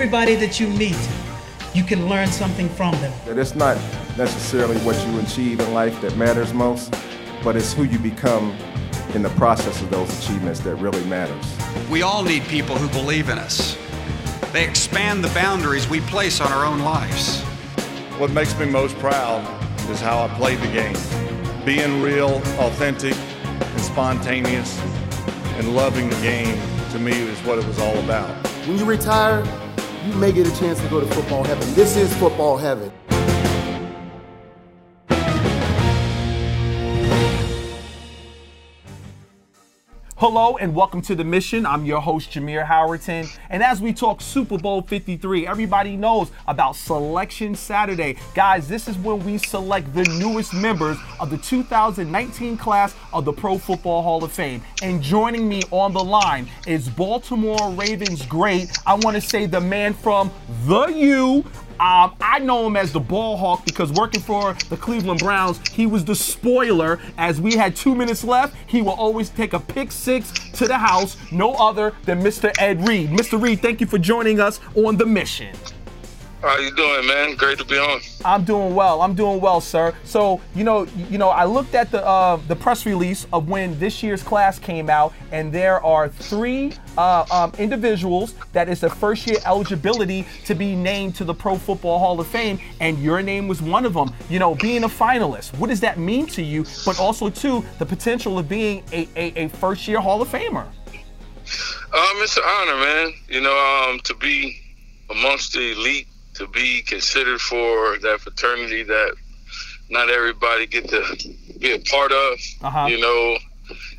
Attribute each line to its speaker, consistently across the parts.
Speaker 1: Everybody that you meet, you can learn something from them.
Speaker 2: That it's not necessarily what you achieve in life that matters most, but it's who you become in the process of those achievements that really matters.
Speaker 3: We all need people who believe in us. They expand the boundaries we place on our own lives.
Speaker 4: What makes me most proud is how I played the game. Being real, authentic, and spontaneous, and loving the game to me is what it was all about.
Speaker 5: When you retire, you may get a chance to go to football heaven. This is football heaven.
Speaker 6: Hello and welcome to the mission. I'm your host, Jameer Howerton. And as we talk Super Bowl 53, everybody knows about Selection Saturday. Guys, this is when we select the newest members of the 2019 class of the Pro Football Hall of Fame. And joining me on the line is Baltimore Ravens great. I want to say the man from the U, um, I know him as the ball hawk because working for the Cleveland Browns, he was the spoiler. As we had two minutes left, he will always take a pick six to the house. No other than Mr. Ed Reed. Mr. Reed, thank you for joining us on the mission.
Speaker 7: How you doing, man? Great to be on.
Speaker 6: I'm doing well. I'm doing well, sir. So, you know, you know, I looked at the uh, the press release of when this year's class came out, and there are three uh, um, individuals that is the first year eligibility to be named to the Pro Football Hall of Fame, and your name was one of them. You know, being a finalist, what does that mean to you? But also, too, the potential of being a, a, a first year Hall of Famer.
Speaker 7: Um, it's an honor, man. You know, um, to be amongst the elite to be considered for that fraternity that not everybody get to be a part of.
Speaker 6: Uh-huh.
Speaker 7: You know,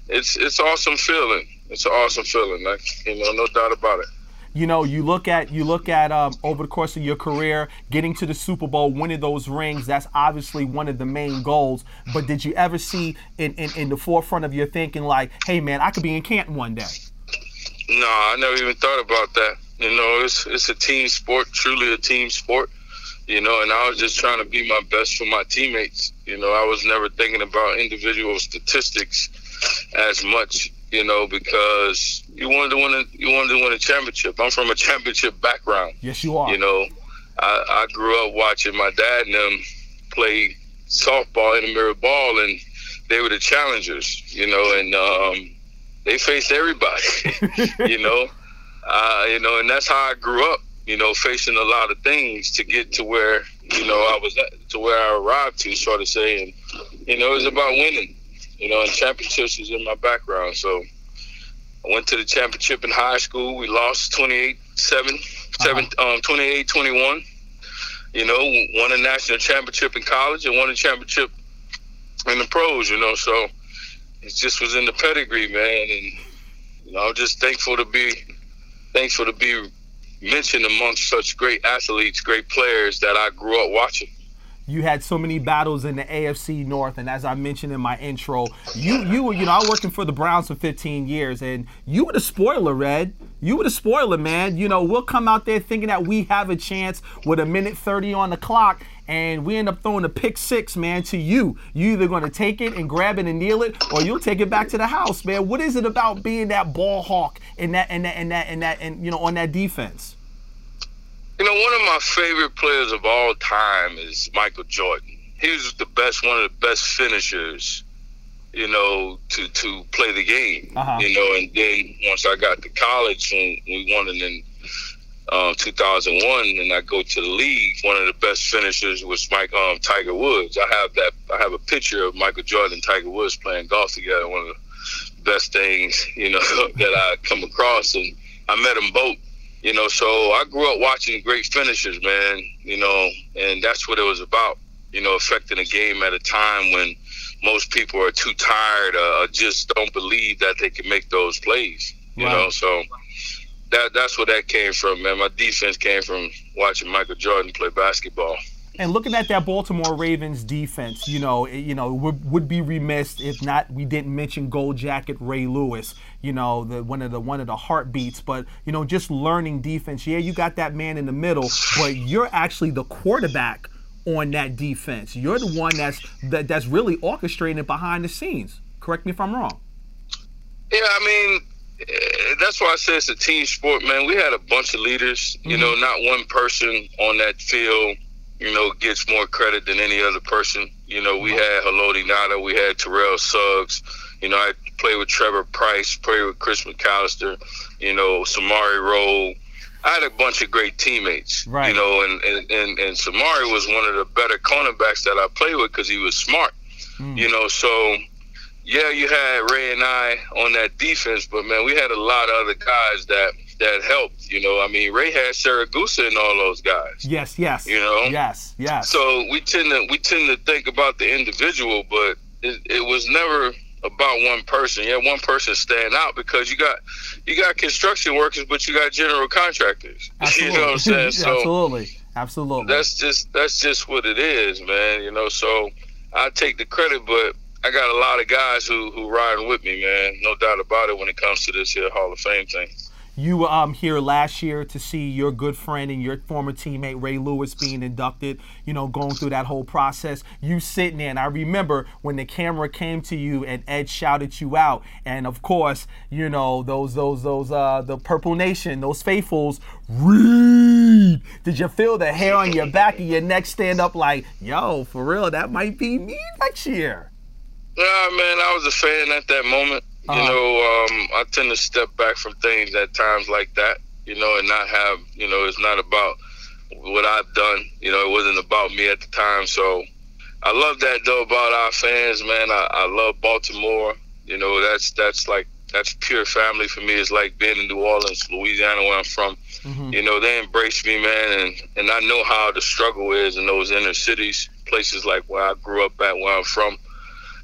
Speaker 7: it's it's awesome feeling. It's an awesome feeling. Like you know, no doubt about it.
Speaker 6: You know, you look at you look at um, over the course of your career, getting to the Super Bowl, winning those rings. That's obviously one of the main goals. But did you ever see in, in, in the forefront of your thinking, like, hey man, I could be in Canton one day?
Speaker 7: No, I never even thought about that. You know, it's it's a team sport, truly a team sport. You know, and I was just trying to be my best for my teammates. You know, I was never thinking about individual statistics as much. You know, because you wanted to win a you wanted to win a championship. I'm from a championship background.
Speaker 6: Yes, you are.
Speaker 7: You know, I, I grew up watching my dad and them play softball in the mirror ball, and they were the challengers. You know, and um, they faced everybody. you know, uh, you know, and that's how I grew up. You know, facing a lot of things to get to where you know I was at, to where I arrived to, sort of say, and you know, it was about winning. You know, and championships was in my background. So I went to the championship in high school. We lost 28 7, seven, um, 28 21. You know, won a national championship in college and won a championship in the pros, you know. So it just was in the pedigree, man. And, you know, I'm just thankful to be thankful to be mentioned amongst such great athletes, great players that I grew up watching
Speaker 6: you had so many battles in the AFC North, and as I mentioned in my intro, you you were you know I working for the Browns for 15 years, and you were the spoiler, Red. You were the spoiler, man. You know we'll come out there thinking that we have a chance with a minute 30 on the clock, and we end up throwing a pick six, man, to you. You either going to take it and grab it and kneel it, or you'll take it back to the house, man. What is it about being that ball hawk in that and that and that and that and you know on that defense?
Speaker 7: You know, one of my favorite players of all time is Michael Jordan. He was the best, one of the best finishers, you know, to to play the game.
Speaker 6: Uh-huh.
Speaker 7: You know, and then once I got to college, when we won it in uh, 2001, and I go to the league, one of the best finishers was Mike um, Tiger Woods. I have that. I have a picture of Michael Jordan and Tiger Woods playing golf together. One of the best things, you know, that I come across, and I met them both you know, so I grew up watching great finishers, man. You know, and that's what it was about. You know, affecting a game at a time when most people are too tired or just don't believe that they can make those plays. You
Speaker 6: Right.
Speaker 7: know, so that that's where that came from, man. My defense came from watching Michael Jordan play basketball.
Speaker 6: And looking at that Baltimore Ravens defense, you know, it- you know, would, would be remiss if not we didn't mention Gold Jacket Ray Lewis. You know, the one of the one of the heartbeats. But you know, just learning defense. Yeah, you got that man in the middle, but you're actually the quarterback on that defense. You're the one that's that, that's really orchestrating it behind the scenes. Correct me if I'm wrong.
Speaker 7: Yeah, I mean, eh, that's why I say it's a team sport, man. We had a bunch of leaders. You know, not one person on that field, you know, gets more credit than any other person. You know, we mm-hmm. had Haloti Ngata, we had Terrell Suggs. You know, I played with Trevor Pryce, played with Chris McAlister. You know, Samari Rolle. I had a bunch of great teammates.
Speaker 6: Right.
Speaker 7: You know, and and and, and Samari was one of the better cornerbacks that I played with because he was smart. Mm. You know, so yeah, you had Ray and I on that defense, but man, we had a lot of other guys that that helped. You know, I mean, Ray had Siragusa and all those guys.
Speaker 6: Yes, yes.
Speaker 7: You know?
Speaker 6: Yes, yes.
Speaker 7: So we tend to we tend to think about the individual, but it, it was never about one person. Yeah, one person stand out because you got you got construction workers, but you got general contractors.
Speaker 6: Absolutely.
Speaker 7: You know what I'm saying? So
Speaker 6: Absolutely. Absolutely.
Speaker 7: that's just that's just what it is, man. You know, so I take the credit, but I got a lot of guys who who riding with me, man. No doubt about it when it comes to this here Hall of Fame thing.
Speaker 6: You were um, here last year to see your good friend and your former teammate Ray Lewis being inducted, you know, going through that whole process. You sitting there, and I remember when the camera came to you and Ed shouted you out. And of course, you know, those, those, those, uh, the Purple Nation, those faithfuls, read. Did you feel the hair on your back and your neck stand up like, yo, for real, that might be me next year?
Speaker 7: Yeah, man, I was a fan at that moment.
Speaker 6: Uh-huh.
Speaker 7: You know, um, I tend to step back from things at times like that, you know, and not have, you know, it's not about what I've done. You know, it wasn't about me at the time. So I love that though about our fans, man. I, I love Baltimore. You know, that's that's like that's pure family for me. It's like being in New Orleans, Louisiana, where I'm from. You know, they embrace me, man, and and I know how the struggle is in those inner cities, places like where I grew up at, where I'm from.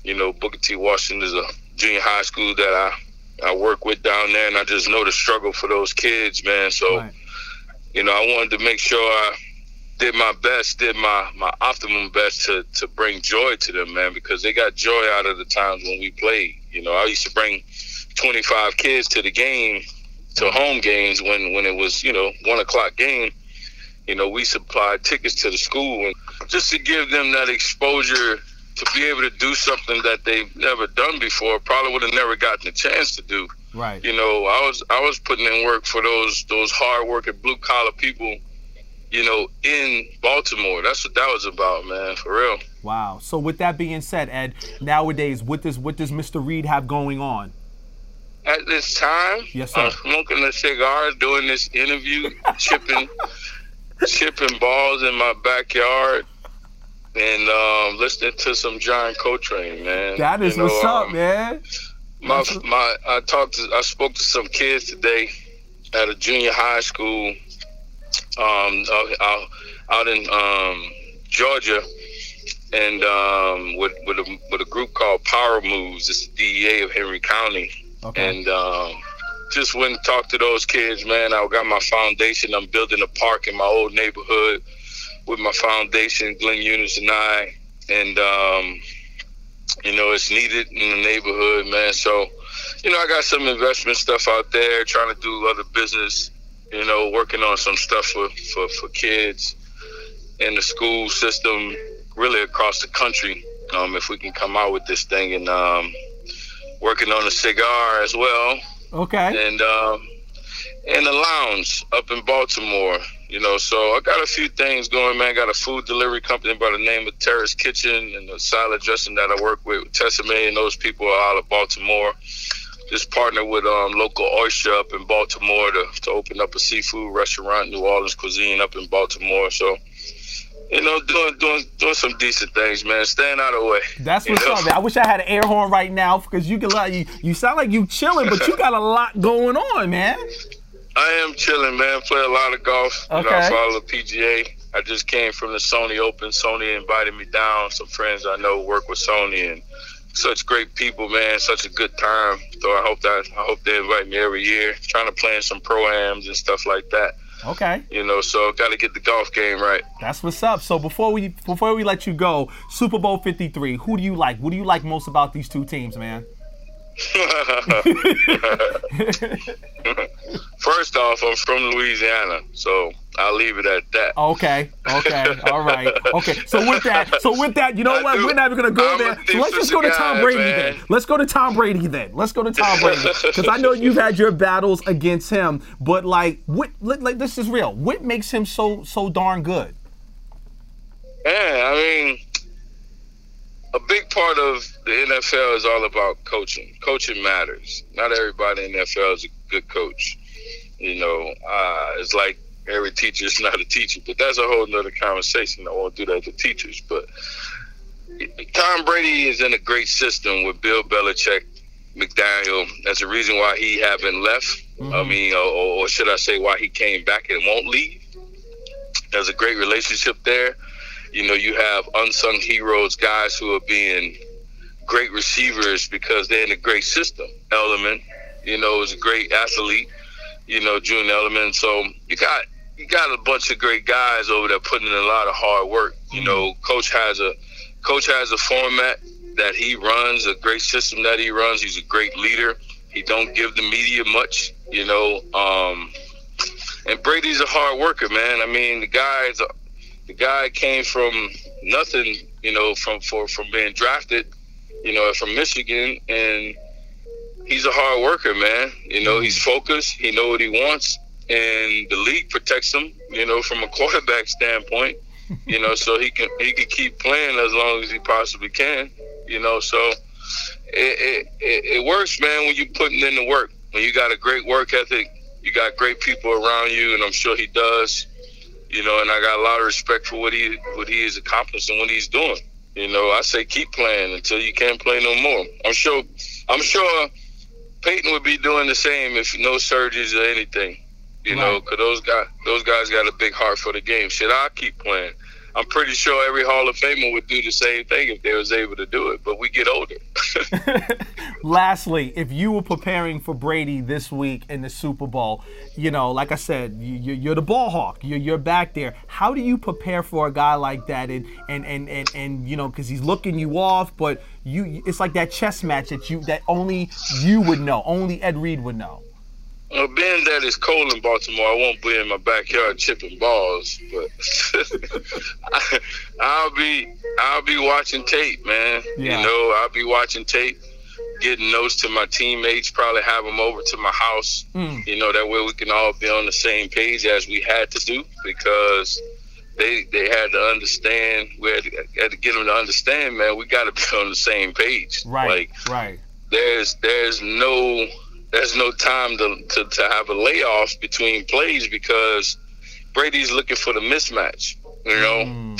Speaker 7: You know, Booker T. Washington is a junior high school that I I work with down there, and I just know the struggle for those kids, man. So,
Speaker 6: Right.
Speaker 7: you know, I wanted to make sure I did my best, did my my optimum best to to bring joy to them, man, because they got joy out of the times when we played. You know, I used to bring 25 kids to the game, to home games when when it was you know one o'clock game. You know, we supplied tickets to the school, and just to give them that exposure to be able to do something that they've never done before, probably would have never gotten a chance to do.
Speaker 6: Right.
Speaker 7: You know, I was I was putting in work for those those hard working blue collar people, you know, in Baltimore. That's what that was about, man, for real.
Speaker 6: Wow. So with that being said, Ed, nowadays, what does what does Mr. Reed have going on?
Speaker 7: At this time,
Speaker 6: Yes, sir.
Speaker 7: I'm smoking a cigar, doing this interview, chipping chipping balls in my backyard, and um, listening to some John Coltrane, man.
Speaker 6: That is
Speaker 7: You know,
Speaker 6: what's up,
Speaker 7: um,
Speaker 6: man.
Speaker 7: My my I talked to I spoke to some kids today at a junior high school um out, out, out in um Georgia and um with with a with a group called Power Moves, it's the DEA of Henry County.
Speaker 6: Okay.
Speaker 7: And um just went and talked to those kids, man. I got my foundation. I'm building a park in my old neighborhood with my foundation, Glenn Eunice and I. And um you know, it's needed in the neighborhood, man. So, you know, I got some investment stuff out there, trying to do other business, you know, working on some stuff for, for, for kids in the school system, really across the country. Um, if we can come out with this thing and um, working on a cigar as well
Speaker 6: Okay.
Speaker 7: and um, in the lounge up in Baltimore. You know, so I got a few things going, man. Got a food delivery company by the name of Terra's Kitchen and the salad dressing that I work with, Tessemae, and those people are out of Baltimore. Just partner with um, local oyster up in Baltimore to, to open up a seafood restaurant, New Orleans cuisine up in Baltimore. So, you know, doing doing doing some decent things, man. Staying out of the way.
Speaker 6: That's
Speaker 7: you
Speaker 6: what's
Speaker 7: know?
Speaker 6: up, man. I wish I had an air horn right now because you can like you you sound like you chilling, but you got a lot going on, man.
Speaker 7: I am chilling, man. Play a lot of golf. You know,
Speaker 6: Okay.
Speaker 7: I follow the PGA. I just came from the Sony Open. Sony invited me down. Some friends I know work with Sony and such great people, man. Such a good time. So I hope that I hope they invite me every year. Trying to plan some pro-ams and stuff like that.
Speaker 6: Okay.
Speaker 7: You know, so got to get the golf game right.
Speaker 6: That's what's up. So before we before we let you go, Super Bowl 53, who do you like? What do you like most about these two teams, man?
Speaker 7: First off, I'm from Louisiana, so I'll leave it at that.
Speaker 6: Okay, okay, all right, okay. So with that, so with that, you know
Speaker 7: I
Speaker 6: what?
Speaker 7: do-
Speaker 6: We're not even gonna go
Speaker 7: I'm
Speaker 6: there. So let's just go to Tom
Speaker 7: guy,
Speaker 6: Brady
Speaker 7: man.
Speaker 6: then. Let's go to Tom Brady then. Let's go to Tom Brady because I know you've had your battles against him, but like, what? Like, like, this is real. What makes him so so darn good?
Speaker 7: Yeah, I mean, a big part of the NFL is all about coaching. Coaching matters. Not everybody in the NFL is a good coach. You know, uh, it's like every teacher is not a teacher, but that's a whole nother conversation. I won't do that to teachers. But Tom Brady is in a great system with Bill Belichick, McDaniel. That's the reason why he haven't left. I mean, or, or should I say, why he came back and won't leave. There's a great relationship there. You know, you have unsung heroes, guys who are being great receivers because they're in a great system. Edelman, you know, is a great athlete. You know, Julian Edelman. So you got you got a bunch of great guys over there putting in a lot of hard work. You know, coach has a coach has a format that he runs, a great system that he runs. He's a great leader. He don't give the media much. You know, um, and Brady's a hard worker, man. I mean, the guy's the guy came from nothing, you know, from for from being drafted, you know, from Michigan, and he's a hard worker, man. You know, he's focused. He know what he wants, and the league protects him. You know, from a quarterback standpoint, you know, so he can he can keep playing as long as he possibly can. You know, so it it, it, works, man, when you're putting in the work. When you got a great work ethic, you got great people around you, and I'm sure he does. You know, and I got a lot of respect for what he what he has accomplished and what he's doing. You know, I say keep playing until you can't play no more. I'm sure I'm sure Peyton would be doing the same if no surgeries or anything. You know, 'cause know, because those guys those guys got a big heart for the game. Should I keep playing? I'm pretty sure every Hall of Famer would do the same thing if they was able to do it. But we get older.
Speaker 6: Lastly, if you were preparing for Brady this week in the Super Bowl, you know, like I said, you, you're the ball hawk. You're, you're back there. How do you prepare for a guy like that? And and and and, and you know, because he's looking you off, but you, it's like that chess match that you that only you would know, only Ed Reed would know.
Speaker 7: Well, being that it's cold in Baltimore, I won't be in my backyard chipping balls, but I, I'll be I'll be watching tape, man.
Speaker 6: Yeah.
Speaker 7: You know, I'll be watching tape, getting notes to my teammates. Probably have them over to my house. Hmm. You know, that way we can all be on the same page as we had to do because they they had to understand. We had to, had to get them to understand, man. We got to be on the same page.
Speaker 6: Right.
Speaker 7: Like
Speaker 6: right.
Speaker 7: there's there's no there's no time to, to, to have a layoff between plays because Brady's looking for the mismatch. You know, hmm.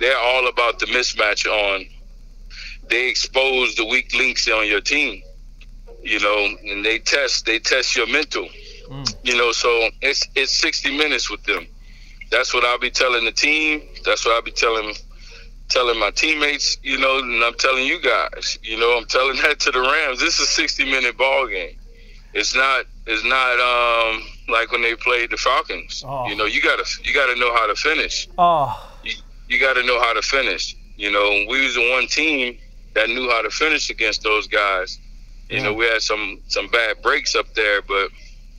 Speaker 7: they're all about the mismatch on. They expose the weak links on your team. You know, and they test they test your mental. You know, so it's it's 60 minutes with them. That's what I'll be telling the team. That's what I'll be telling telling my teammates, you know, and I'm telling you guys, you know, I'm telling that to the Rams. This is a 60 minute ball game. It's not. It's not um, like when they played the Falcons.
Speaker 6: Oh.
Speaker 7: You know, you gotta you gotta know how to finish.
Speaker 6: Oh,
Speaker 7: You, you gotta know how to finish. You know, we was the one team that knew how to finish against those guys. You know, we had some some bad breaks up there, but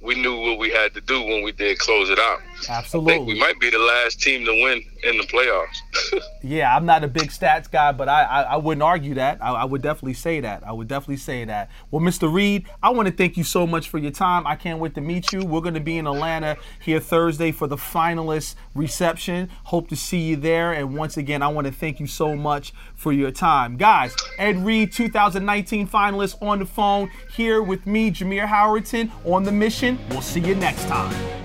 Speaker 7: we knew what we had to do when we did close it out.
Speaker 6: Absolutely.
Speaker 7: we might be the last team to win in the playoffs.
Speaker 6: Yeah, I'm not a big stats guy, but I I, I wouldn't argue that. I, I would definitely say that. I would definitely say that. Well, Mr. Reed, I want to thank you so much for your time. I can't wait to meet you. We're going to be in Atlanta here Thursday for the finalist reception. Hope to see you there. And once again, I want to thank you so much for your time, guys. Ed Reed, 2019 finalist, on the phone here with me, Jameer Howerton, on the mission. We'll see you next time.